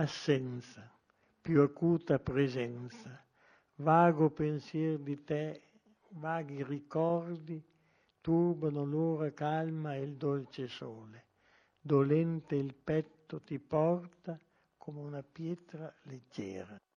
assenza, più acuta presenza, vago pensier di te, vaghi ricordi, turbano l'ora calma e il dolce sole. Dolente il petto ti porta come una pietra leggera.